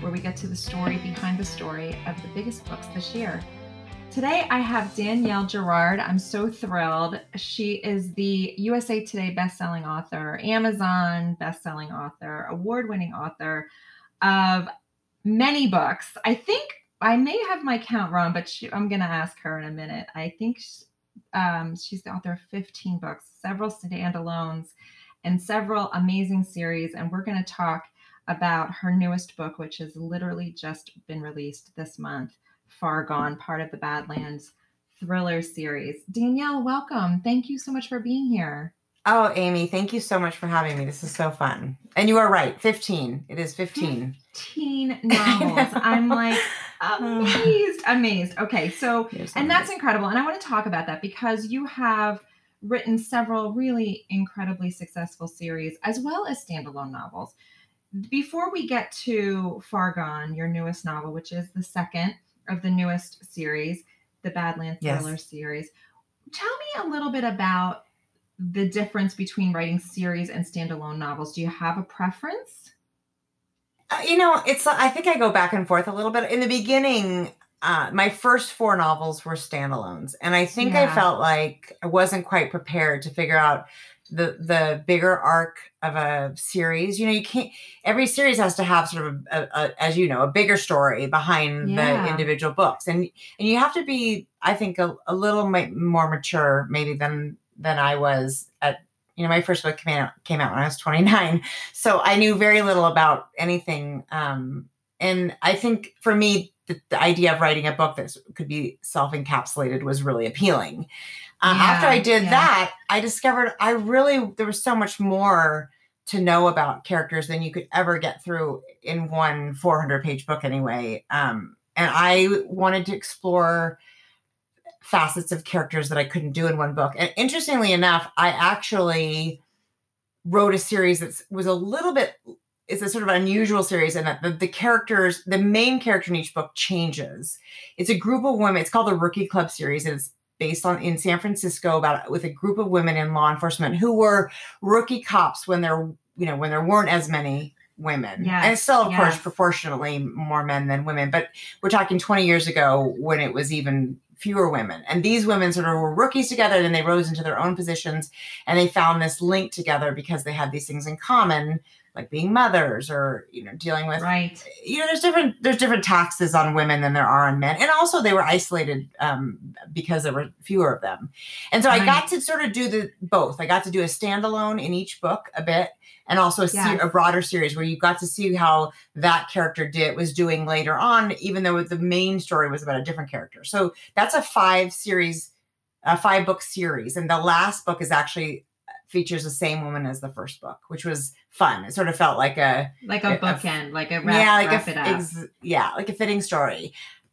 where we get to the story behind the story of the biggest books this year. Today, I have Danielle Girard. I'm so thrilled. She is the USA Today bestselling author, Amazon bestselling author, award winning author of many books. I think I may have my count wrong, but she, I'm going to ask her in a minute. I think she, um, she's the author of 15 books, several standalones, and several amazing series. And we're going to talk about her newest book, which has literally just been released this month Far Gone, part of the Badlands thriller series. Danielle, welcome. Thank you so much for being here. Oh, Amy, thank you so much for having me. This is so fun. And you are right, 15. It is 15. 15 novels. I'm like amazed, amazed. Okay, so, and that's incredible. And I want to talk about that because you have written several really incredibly successful series as well as standalone novels. Before we get to Far Gone, your newest novel, which is the second of the newest series, the Badland Thriller yes. series, tell me a little bit about the difference between writing series and standalone novels. Do you have a preference? Uh, you know, it's I think I go back and forth a little bit. In the beginning, uh, my first four novels were standalones, and I think yeah. I felt like I wasn't quite prepared to figure out the the bigger arc of a series. You know, you can't. Every series has to have sort of a, a, as you know, a bigger story behind yeah. the individual books, and and you have to be, I think, a, a little more mature maybe than than I was at. You know, my first book came out came out when I was 29, so I knew very little about anything. Um, and I think for me, the, the idea of writing a book that could be self encapsulated was really appealing. Uh, yeah, after I did yeah. that, I discovered I really, there was so much more to know about characters than you could ever get through in one 400 page book anyway. Um, and I wanted to explore facets of characters that I couldn't do in one book. And interestingly enough, I actually wrote a series that was a little bit it's a sort of unusual series in that the, the, characters, the main character in each book changes. It's a group of women. It's called the Rookie Club series, and it's based on in San Francisco about with a group of women in law enforcement who were rookie cops when there you know when there weren't as many women yes, and still of yes. course proportionately more men than women but we're talking 20 years ago when it was even fewer women and these women sort of were rookies together and then they rose into their own positions and they found this link together because they had these things in common like being mothers or you know dealing with right. you know there's different there's different taxes on women than there are on men. And also they were isolated um, because there were fewer of them. And so right. i got to sort of do the both. I got to do a standalone in each book a bit and also a, yes. a broader series where you got to see how that character did was doing later on even though the main story was about a different character. So that's a five series a five book series. And the last book is actually features the same woman as the first book, which was fun. It sort of felt like a like a, a bookend, a, like a wrap, yeah, like wrap a, ex, yeah, like a fitting story.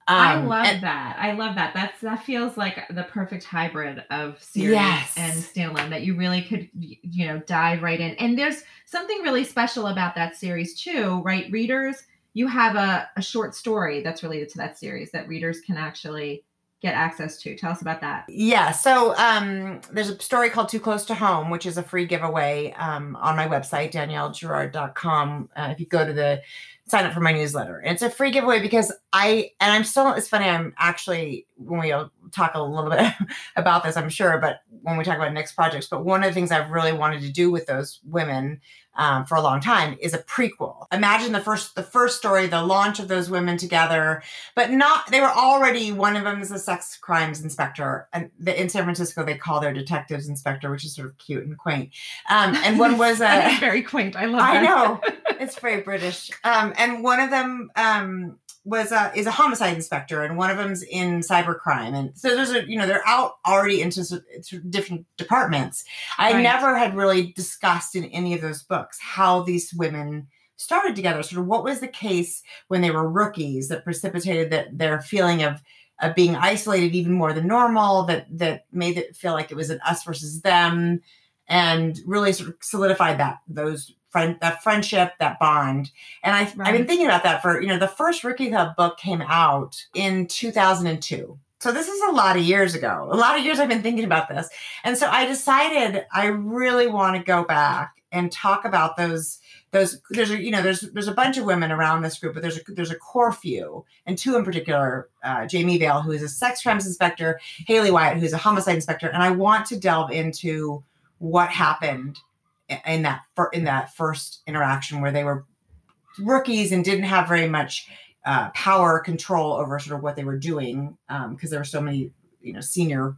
Um, I love and, that. I love that. That's that feels like the perfect hybrid of series yes. and standalone that you really could you know dive right in. And there's something really special about that series too, right? Readers, you have a, a short story that's related to that series that readers can actually get access to. Tell us about that. Yeah. So um, there's a story called Too Close to Home, which is a free giveaway um, on my website, daniellegirard.com. Uh, if you go to the sign up for my newsletter. And it's a free giveaway because I, and I'm still, it's funny, I'm actually, when we talk a little bit about this, I'm sure, but when we talk about next projects, but one of the things I've really wanted to do with those women um, for a long time is a prequel. Imagine the first the first story, the launch of those women together, but not they were already one of them is a sex crimes inspector, and the, in San Francisco they call their detectives inspector, which is sort of cute and quaint. Um, and one was a very quaint. I love. I know it's very British. Um, and one of them um, was a, is a homicide inspector, and one of them's in cybercrime, and so there's a you know they're out already into different departments. I right. never had really discussed in any of those books how these women started together. Sort of what was the case when they were rookies that precipitated that their feeling of of being isolated even more than normal that that made it feel like it was an us versus them and really sort of solidified that those friend that friendship, that bond. And I, right. I've been thinking about that for, you know, the first Rookie Club book came out in 2002. So this is a lot of years ago. A lot of years I've been thinking about this. And so I decided I really want to go back and talk about those those there's a you know there's there's a bunch of women around this group, but there's a there's a core few, and two in particular, uh, Jamie Vale, who is a sex crimes inspector, Haley Wyatt, who's a homicide inspector, and I want to delve into what happened in that in that first interaction where they were rookies and didn't have very much uh, power control over sort of what they were doing because um, there were so many you know senior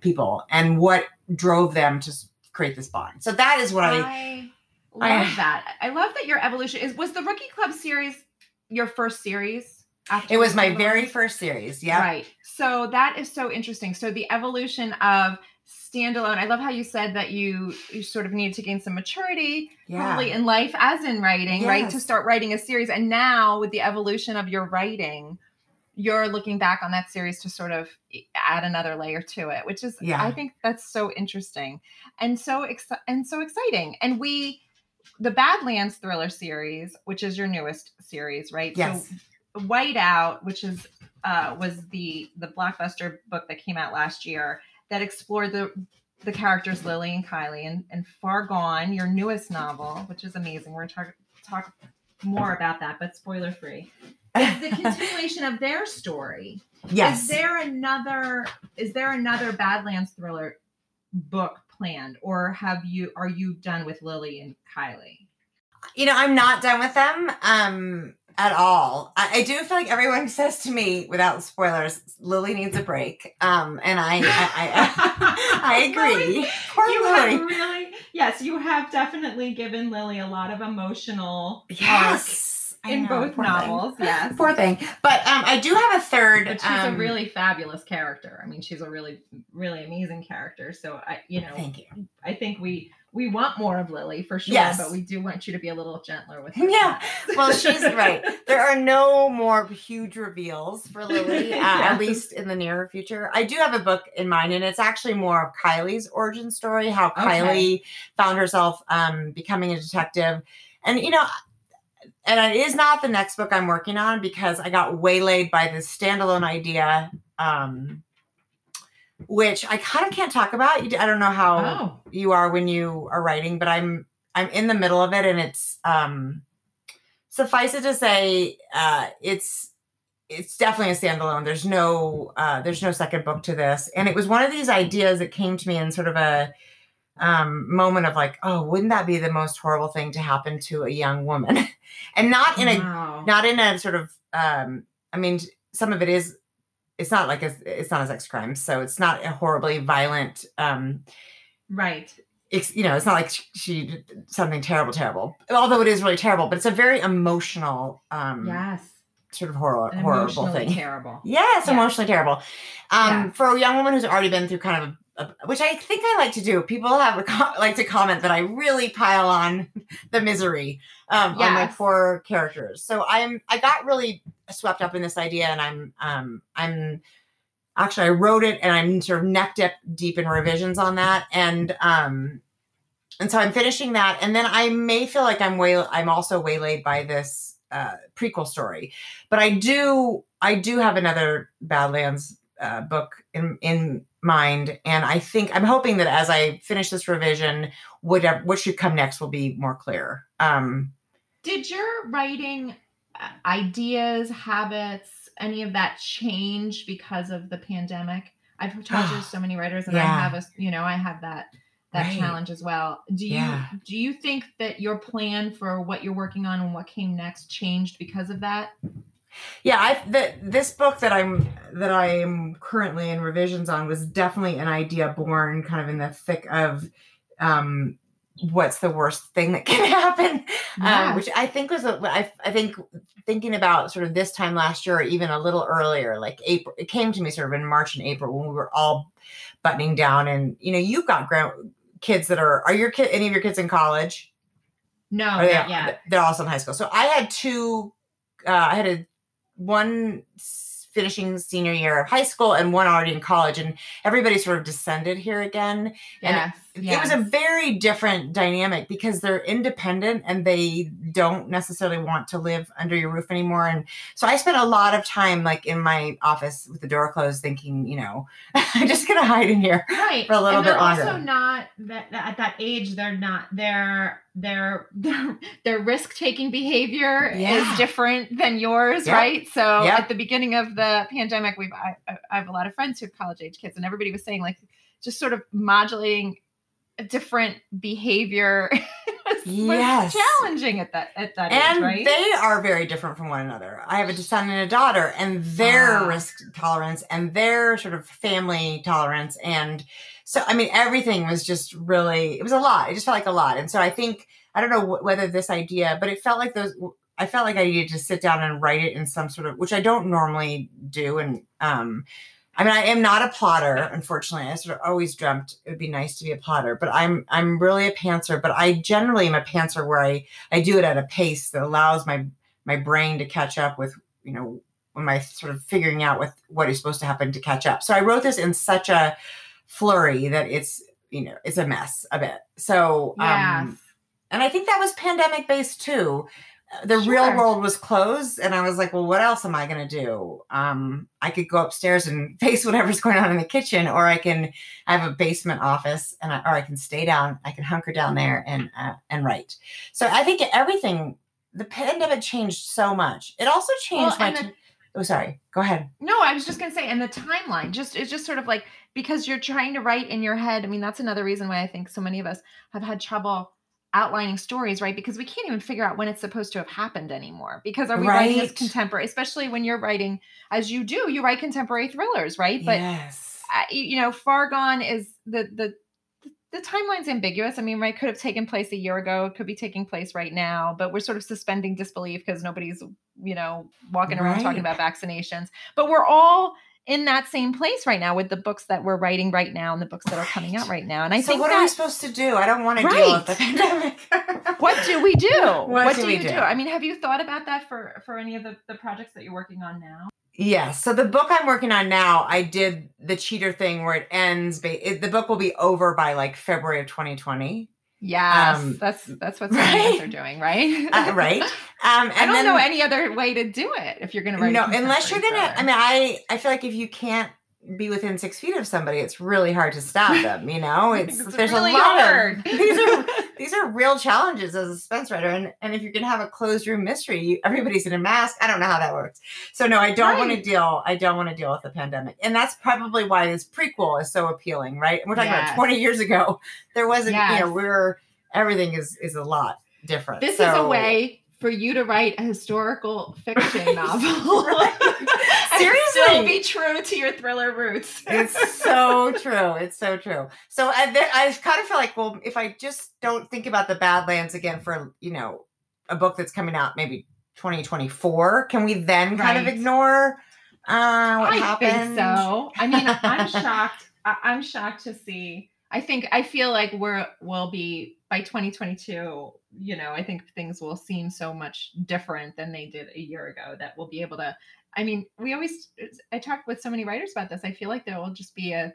people and what drove them to create this bond. So that is what I, I love I, that. I love that your evolution is was the Rookie Club series your first series? it was my very first series. Yeah. Right. So that is so interesting. So the evolution of standalone. I love how you said that you you sort of needed to gain some maturity, yeah. probably in life as in writing, yes. right? To start writing a series. And now with the evolution of your writing, you're looking back on that series to sort of add another layer to it, which is yeah. I think that's so interesting and so ex- and so exciting. And we the Badlands thriller series, which is your newest series, right? Yes. So Whiteout, which is uh, was the the blockbuster book that came out last year that explored the the characters Lily and Kylie and, and Far Gone, your newest novel, which is amazing. We're going to talk, talk more about that, but spoiler free. Is the continuation of their story. Yes. Is there another is there another Badlands thriller book planned or have you are you done with Lily and Kylie? You know, I'm not done with them. Um at all. I, I, do feel like everyone says to me, without spoilers, Lily needs a break. Um, and I, I, I, I agree. Poor you Lily. have really, yes, you have definitely given Lily a lot of emotional yes. in know, both novels. Thing. Yes, poor thing. But um, I do have a third. But she's um, a really fabulous character. I mean, she's a really, really amazing character. So I, you know, thank you. I think we we want more of Lily for sure, yes. but we do want you to be a little gentler with her. Yeah. Well, she's right. There are no more huge reveals for Lily, uh, yes. at least in the near future. I do have a book in mind, and it's actually more of Kylie's origin story, how okay. Kylie found herself um, becoming a detective. And, you know, and it is not the next book I'm working on because I got waylaid by this standalone idea. Um, which I kind of can't talk about. I don't know how oh. you are when you are writing, but I'm I'm in the middle of it, and it's um, suffice it to say, uh, it's it's definitely a standalone. There's no uh, there's no second book to this, and it was one of these ideas that came to me in sort of a um, moment of like, oh, wouldn't that be the most horrible thing to happen to a young woman? and not in a wow. not in a sort of um, I mean, some of it is it's not like a, it's not a sex crime, so it's not a horribly violent. Um, right. It's you know it's not like she, she did something terrible, terrible. Although it is really terrible, but it's a very emotional. Um, yes. Sort of horror, horrible thing. Terrible. Yes, yes, emotionally terrible. Um, yes. For a young woman who's already been through kind of a which I think I like to do. People have a, like to comment that I really pile on the misery um, yes. on my poor characters. So I'm I got really swept up in this idea, and I'm um, I'm actually I wrote it, and I'm sort of neck deep deep in revisions on that, and um, and so I'm finishing that, and then I may feel like I'm way I'm also waylaid by this uh, prequel story, but I do I do have another Badlands uh, book in in mind. And I think I'm hoping that as I finish this revision, whatever what should come next will be more clear. Um, Did your writing uh, ideas, habits, any of that change because of the pandemic? I've talked to so many writers, and yeah. I have a you know I have that that right. challenge as well. Do you yeah. do you think that your plan for what you're working on and what came next changed because of that? Yeah, I the, this book that I'm that I am currently in revisions on was definitely an idea born kind of in the thick of um what's the worst thing that can happen. Um, which i think was a, I, I think thinking about sort of this time last year or even a little earlier like april it came to me sort of in march and april when we were all buttoning down and you know you've got grand, kids that are are your kid any of your kids in college? No they, yeah they're also in high school. So i had two uh, i had a one finishing senior year of high school and one already in college and everybody sort of descended here again yes. and it was a very different dynamic because they're independent and they don't necessarily want to live under your roof anymore. And so I spent a lot of time like in my office with the door closed, thinking, you know, I'm just gonna hide in here right for a little and bit they're longer. also not that, at that age they're not their their their, their risk taking behavior Yeah. is different than yours Yep. right so Yep. at the beginning of the pandemic we've I, I- have a lot of friends who have college age kids and everybody was saying like just sort of modulating different behavior was, was Yes. challenging at that at that and age right they are very different from one another. I have a son and a daughter, and their Ah. risk tolerance and their sort of family tolerance, and so I mean, everything was just really. It was a lot. It just felt like a lot, and so I think I don't know wh- whether this idea, but it felt like those. I felt like I needed to sit down and write it in some sort of, which I don't normally do, and um. I mean, I am not a plotter, unfortunately. I sort of always dreamt it would be nice to be a plotter, but I'm I'm really a pantser. But I generally am a pantser where I I do it at a pace that allows my my brain to catch up with you know when my sort of figuring out with what is supposed to happen to catch up. So I wrote this in such a flurry that it's you know it's a mess a bit. So yes um, and I think that was pandemic based too. The real world was closed, and I was like, "Well, what else am I going to do? Um, I could go upstairs and face whatever's going on in the kitchen, or I can I have a basement office, and I, or I can stay down. I can hunker down there and uh, and write. So I think everything. The pandemic changed so much. It also changed Well, my. and t- oh, sorry. Go ahead. No, I was just gonna say, and the timeline just it's just sort of like because you're trying to write in your head. I mean, that's another reason why I think so many of us have had trouble outlining stories, right? Because we can't even figure out when it's supposed to have happened anymore. Because are we writing as contemporary, especially when you're writing as you do, you write contemporary thrillers, right? But yes. uh, you know, Far Gone is the the the timeline's ambiguous. I mean, right, could have taken place a year ago, it could be taking place right now, but we're sort of suspending disbelief because nobody's, you know, walking around talking about vaccinations. But we're all in that same place right now with the books that we're writing right now and the books that are coming out right now. And I think so think what are we supposed to do? I don't want to deal with the pandemic. what do we do? What do do we you do? do? I mean, have you thought about that for for any of the, the projects that you're working on now? Yes. So the book I'm working on now, I did the cheater thing where it ends. It, the book will be over by like February of 2020. Yes, Um, that's that's what some of us right? are doing, right? Uh, right. Um, and I don't then, know any other way to do it if you're going to write. No, unless you're gonna. I mean, I I feel like if you can't be within six feet of somebody, it's really hard to stop them. You know, it's, It's there's really a lot hard. of these are these are real challenges as a suspense writer, and and if you can have a closed room mystery, you, everybody's in a mask. I don't know how that works. So no, I don't want to deal. I don't want to deal with the pandemic, and that's probably why this prequel is so appealing, right? And we're talking Yes. about 20 years ago. There wasn't, you know, we are everything is is a lot different. This is a way for you to write a historical fiction novel. Right. And still Seriously. be true to your thriller roots. it's so true. It's so true. So I, I kind of feel like, well, if I just don't think about the Badlands again for you know a book that's coming out maybe 2024, can we then kind of ignore uh, what I happened? think so. I mean, I'm shocked. I- I'm shocked to see. I think I feel like we're we'll be by 2022. You know, I think things will seem so much different than they did a year ago. That we'll be able to. I mean, we always. I talk with so many writers about this. I feel like there will just be a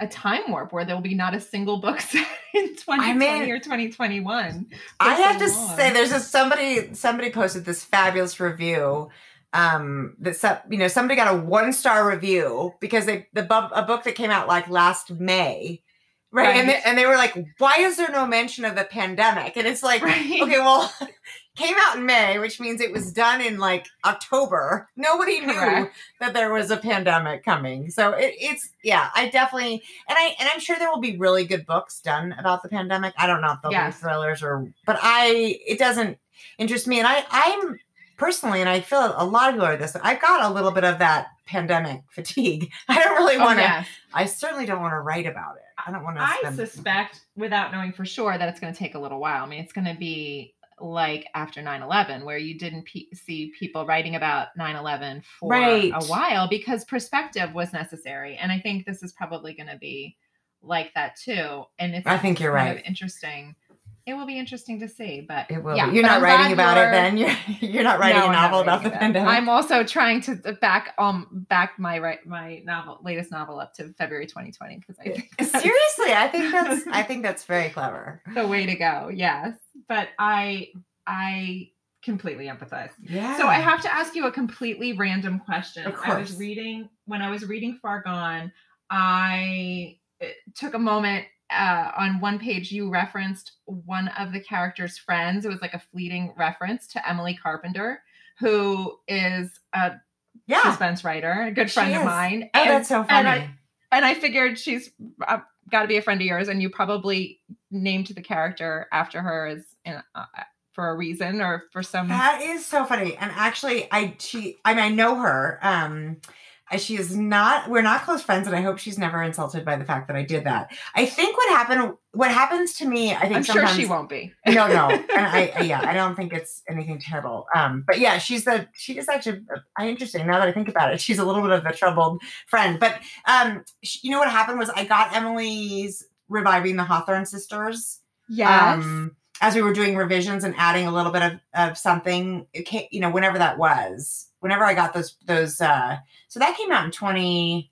a time warp where there will be not a single book set in 2020 mean, or 2021. I for have so to long. say, there's a somebody somebody posted this fabulous review. Um, that you know somebody got a one star review because they the bu- a book that came out like last May, right? And they, and they were like, why is there no mention of the pandemic? And it's like, Right. okay, well, came out in May, which means it was done in like October. Nobody knew Correct. that there was a pandemic coming. So it, it's yeah, I definitely and I and I'm sure there will be really good books done about the pandemic. I don't know if they'll Yes. be thrillers or but I it doesn't interest me. And I I'm personally and I feel a lot of people are this, I got a little bit of that pandemic fatigue. I don't really Oh, want to yes. I certainly don't want to write about it. I don't want to I suspect, without knowing for sure, that it's going to take a little while. I mean, it's going to be like after 9 11, where you didn't pe- see people writing about 9 11 for Right. a while because perspective was necessary. And I think this is probably going to be like that too. And it's I think you're right. interesting. It will be interesting to see. But It will. yeah. You're not I'm writing about it you're- then. You're you're not writing No, a novel about the pandemic. I'm also trying to back um back my right my novel latest novel up to February 2020 because I think Seriously, I think that's I think that's very clever. the way to go. Yes, but I I completely empathize. Yeah. So I have to ask you a completely random question. Of course. I was reading when I was reading Far Gone. I took a moment uh, on one page. You referenced one of the characters' friends. It was like a fleeting reference to Emily Carpenter, who is a yeah. suspense writer, a good friend of mine. Oh, and, that's so funny. and I and I figured she's uh, got to be a friend of yours, and you probably named the character after her as in, uh, for a reason or for some. That is so funny. And actually, I she I mean I know her. Um she is not we're not close friends and I hope she's never insulted by the fact that I did that. I think what happened what happens to me, I think I'm sure she won't be. no, no, and I, I yeah, I don't think it's anything terrible. Um, but yeah, she's the she is actually uh, interesting. Now that I think about it, she's a little bit of a troubled friend. But um, sh you know what happened was I got Emily's reviving the Hawthorn sisters. Yes. Um, as we were doing revisions and adding a little bit of, of something, it came, you know, whenever that was, whenever I got those those, uh, so that came out in twenty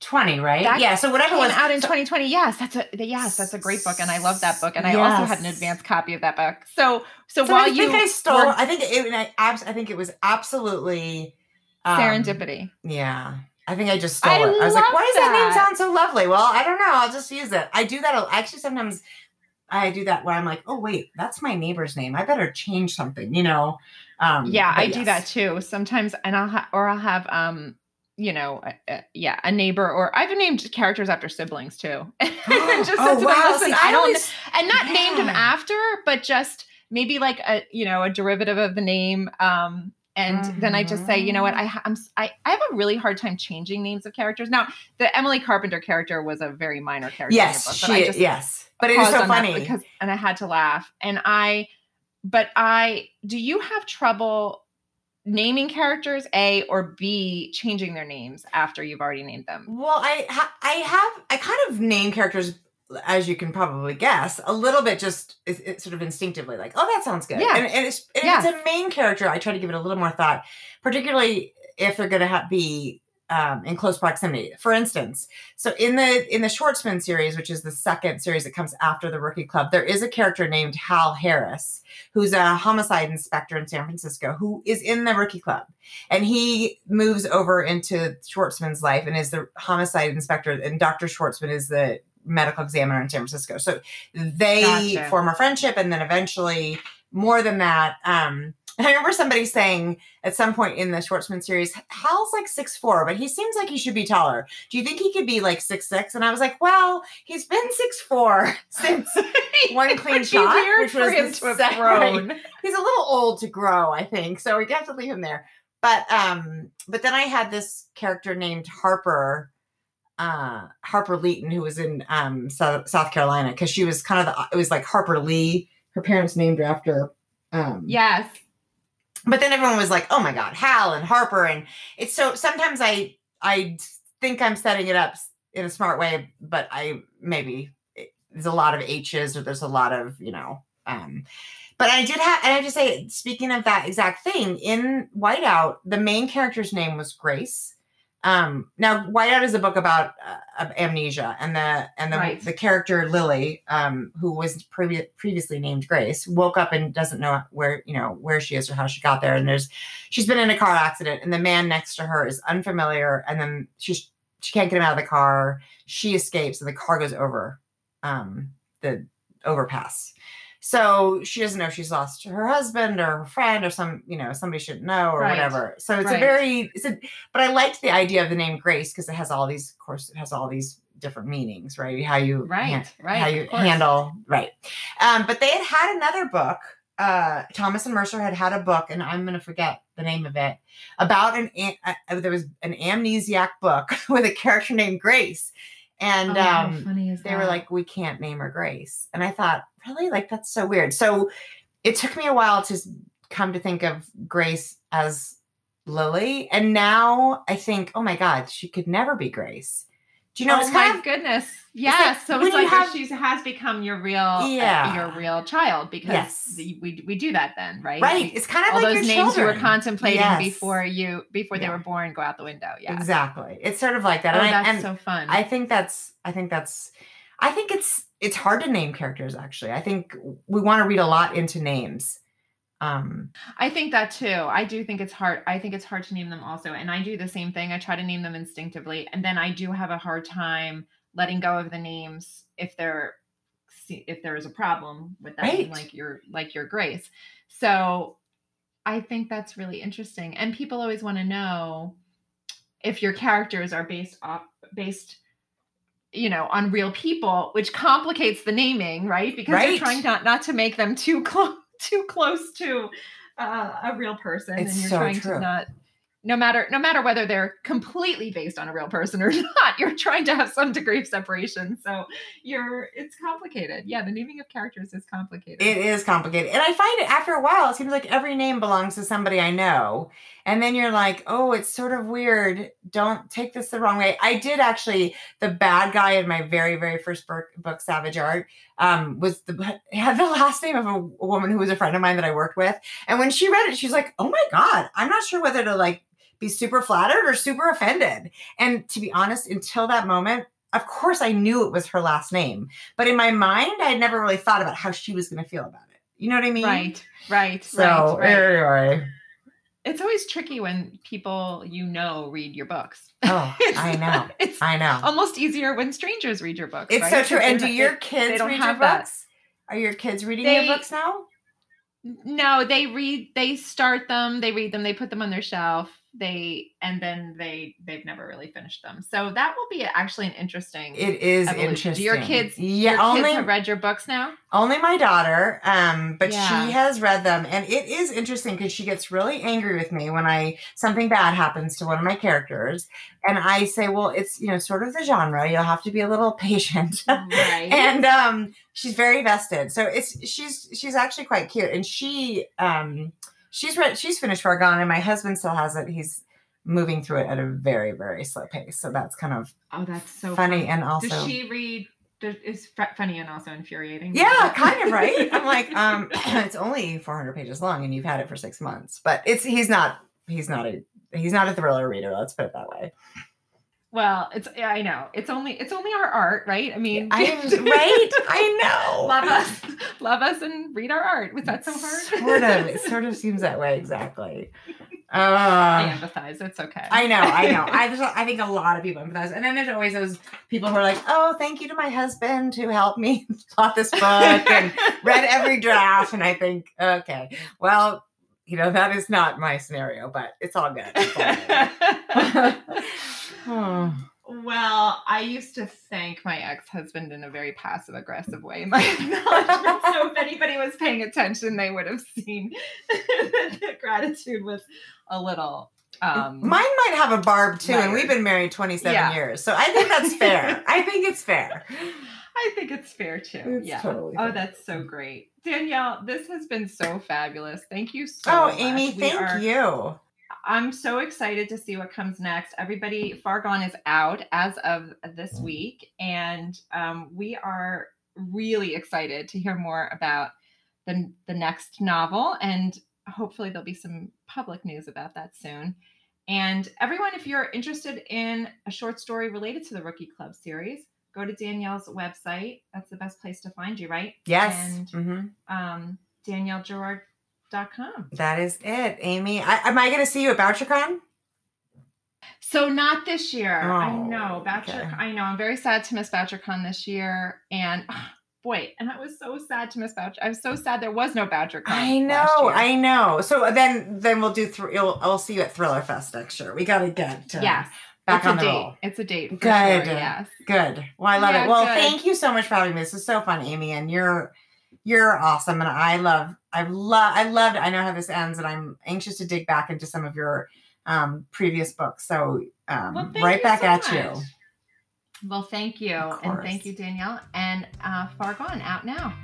twenty, right? That yeah. So whatever was out in so- 2020. Yes, that's a yes, that's a great book, and I love that book. And I also had an advanced copy of that book. So, so, So while I you think I stole. were- I think it. I, I think it was absolutely um, serendipity. Yeah, I think I just stole I it. I was like, "Why does that. name sound so lovely?" Well, I don't know. I'll just use it. I do that. a- Actually, sometimes I do that where I'm like, "Oh wait, that's my neighbor's name. I better change something." You know? Um, yeah, I do that too. Sometimes, and I'll ha- or I'll have um, you know, a, a- yeah, a neighbor, or I've named characters after siblings too. And just oh them, wow! "Listen, See, I don't, always- and not named them after, but just maybe like a you know a derivative of the name. Um, and then I just say, you know what, I ha- I'm I, I have a really hard time changing names of characters. Now, the Emily Carpenter character was a very minor character. Yes, she. book, but I just yes, but it is so funny. because, and I had to laugh. And I, but I, do you have trouble naming characters A or B changing their names after you've already named them? Well, I ha- I have I kind of name characters as you can probably guess a little bit just it's, it's sort of instinctively like oh that sounds good Yeah. and, and it's if Yes. it's a main character I try to give it a little more thought particularly if they're going to be um, in close proximity for instance so in the in the Schwartzman series which is the second series that comes after the Rookie Club there is a character named Hal Harris who's a homicide inspector in San Francisco who is in the Rookie Club and he moves over into Schwartzman's life and is the homicide inspector and Dr. Schwartzman is the medical examiner in San Francisco. So they Gotcha. form a friendship and then eventually more than that um I remember somebody saying at some point in the Schwartzman series, Hal's like six four, but he seems like he should be taller. Do you think he could be like six six? And I was like, well, he's been six four since one clean shot, which was him to have second- grown. he's a little old to grow, I think. So we have to leave him there. But um, but then I had this character named Harper, uh, Harper Leeton, who was in um South, South Carolina, because she was kind of the it was like Harper Lee. Her parents named her after um Yes. But then everyone was like, "Oh my God, Hal and Harper," and it's so. Sometimes I I think I'm setting it up in a smart way, but I maybe it- there's a lot of H's or there's a lot of you know. um But I did have, and I just say, speaking of that exact thing, in Whiteout, the main character's name was Grace. Um, now, Whiteout is a book about uh, amnesia, and the and the Right. the character Lily, um, who was previ- previously named Grace, woke up and doesn't know where you know where she is or how she got there. And there's she's been in a car accident, and the man next to her is unfamiliar, and then she's she can't get him out of the car. She escapes, and the car goes over um, the overpass. So she doesn't know if she's lost her husband or her friend or some, you know, somebody shouldn't know or Right. whatever. So it's a very, it's a, but I liked the idea of the name Grace because it has all these, of course, it has all these different meanings, right? How you, Right, right, how you handle, right. Um, but they had had another book. Uh, Thomas and Mercer had had a book, and I'm going to forget the name of it about an, an uh, there was an amnesiac book with a character named Grace, and Oh, um, funny is they were like, we can't name her Grace. And I thought, really? Like, that's so weird. So it took me a while to come to think of Grace as Lily. And now I think, oh my God, she could never be Grace. Do you know? oh it's my kind of goodness. Yes. like so it's like have- she has become your real, uh, Yeah. your real child because Yes. we we do that then, right? right. We- It's kind of all like those names you were contemplating Yes. before you before they were born go out the window. Yeah. Exactly. It's sort of like that. Oh, and I- that's and so fun. I think that's I think that's I think it's it's hard to name characters actually. I think we want to read a lot into names. Um I think that too. I do think it's hard. I think it's hard to name them also. And I do the same thing. I try to name them instinctively. And then I do have a hard time letting go of the names if they're see- if there is a problem with that Right. like your like your grace. So I think that's really interesting. And people always want to know if your characters are based off based you know on real people which complicates the naming right because you're trying not not to make them too close too close to uh, a real person It's and you're so trying true. to not no matter no matter whether they're completely based on a real person or not you're trying to have some degree of separation so you're it's complicated yeah the naming of characters is complicated it is complicated. And I find it after a while, it seems like every name belongs to somebody I know. And then you're like, oh, it's sort of weird. Don't take this the wrong way. I did actually, the bad guy in my very, very first book, Savage Art, um, was the had the last name of a woman who was a friend of mine that I worked with. And when she read it, she's like, oh my God, I'm not sure whether to like be super flattered or super offended. And to be honest, until that moment, of course I knew it was her last name. But in my mind, I had never really thought about how she was going to feel about it. You know what I mean? right right So, right, right. anyway. it's always tricky when people you know read your books Oh, I know. it's I know. almost easier when strangers read your books it's right? so true. And do your kids read your have that. books? Are your kids reading They- your books now? No, they read they start them, they read them, they put them on their shelf, they and then they they've never really finished them. So that will be actually an interesting It is evolution. interesting. Do your kids yeah, your only kids have read your books now? only my daughter, um, but Yeah. she has read them, and it is interesting because she gets really angry with me when I something bad happens to one of my characters, and I say, "Well, it's you know sort of the genre. You'll have to be a little patient." Right. and um she's very vested so it's she's she's actually quite cute and she um she's read she's finished far gone and my husband still has it. He's moving through it at a very very slow pace. So that's kind of oh, that's so funny and also Does she read does, is funny and also infuriating? yeah kind of right? I'm like um it's only 400 pages long and you've had it for six months. But it's he's not he's not a he's not a thriller reader let's put it that way Well, it's yeah, I know. It's only it's only our art, right? I mean, i right i know love us, love us, and read our art. Was that so hard? sort of it sort of seems that way exactly I uh empathize. It's okay. I know, I know. I I think a lot of people empathize, and then there's always those people who are like, "Oh, thank you to my husband who helped me plot this book and read every draft." And I think, okay, well, you know, that is not my scenario, but it's all good. It's all good. Well, I used to thank my ex-husband in a very passive-aggressive way my acknowledgement. so if anybody was paying attention, they would have seen that the gratitude was a little um Mine might have a barb too, and we've been married 27 Yeah. years, so I think that's fair. I think it's fair. I think it's fair too. It's yeah. totally oh, fair. that's so great. Danielle, this has been so fabulous. Thank you so Oh, much. Amy, We thank are- you. I'm so excited to see what comes next. Everybody, Far Gone is out as of this week, and um, we are really excited to hear more about the, the next novel. And hopefully, there'll be some public news about that soon. And everyone, if you're interested in a short story related to the Rookie Club series, go to Danielle's website. That's the best place to find you, right? Yes. And Mhm. um, DanielleGirard.com. That is it, Amy. I, am I going to see you at BoucherCon? So not this year. I Oh, know Boucher. okay. I know. I'm very sad to miss BoucherCon this year, and boy, and I was so sad to miss Boucher. I was so sad there was no BoucherCon. I know. I know. So then, then we'll do. Thr- you'll, I'll see you at Thriller Fest next year. We got to get uh, yes, back it's on a the date. roll. It's a date. Good. Sure, yes. Good. Well, I love Yeah, it. Well, good. thank you so much for having me. This is so fun, Amy, and you're you're awesome, and I love. I love. I loved. I know how this ends, and I'm anxious to dig back into some of your um, previous books. So um, Well, right back so at much. you. Well, thank you, and thank you, Danielle, and uh, Far Gone out now.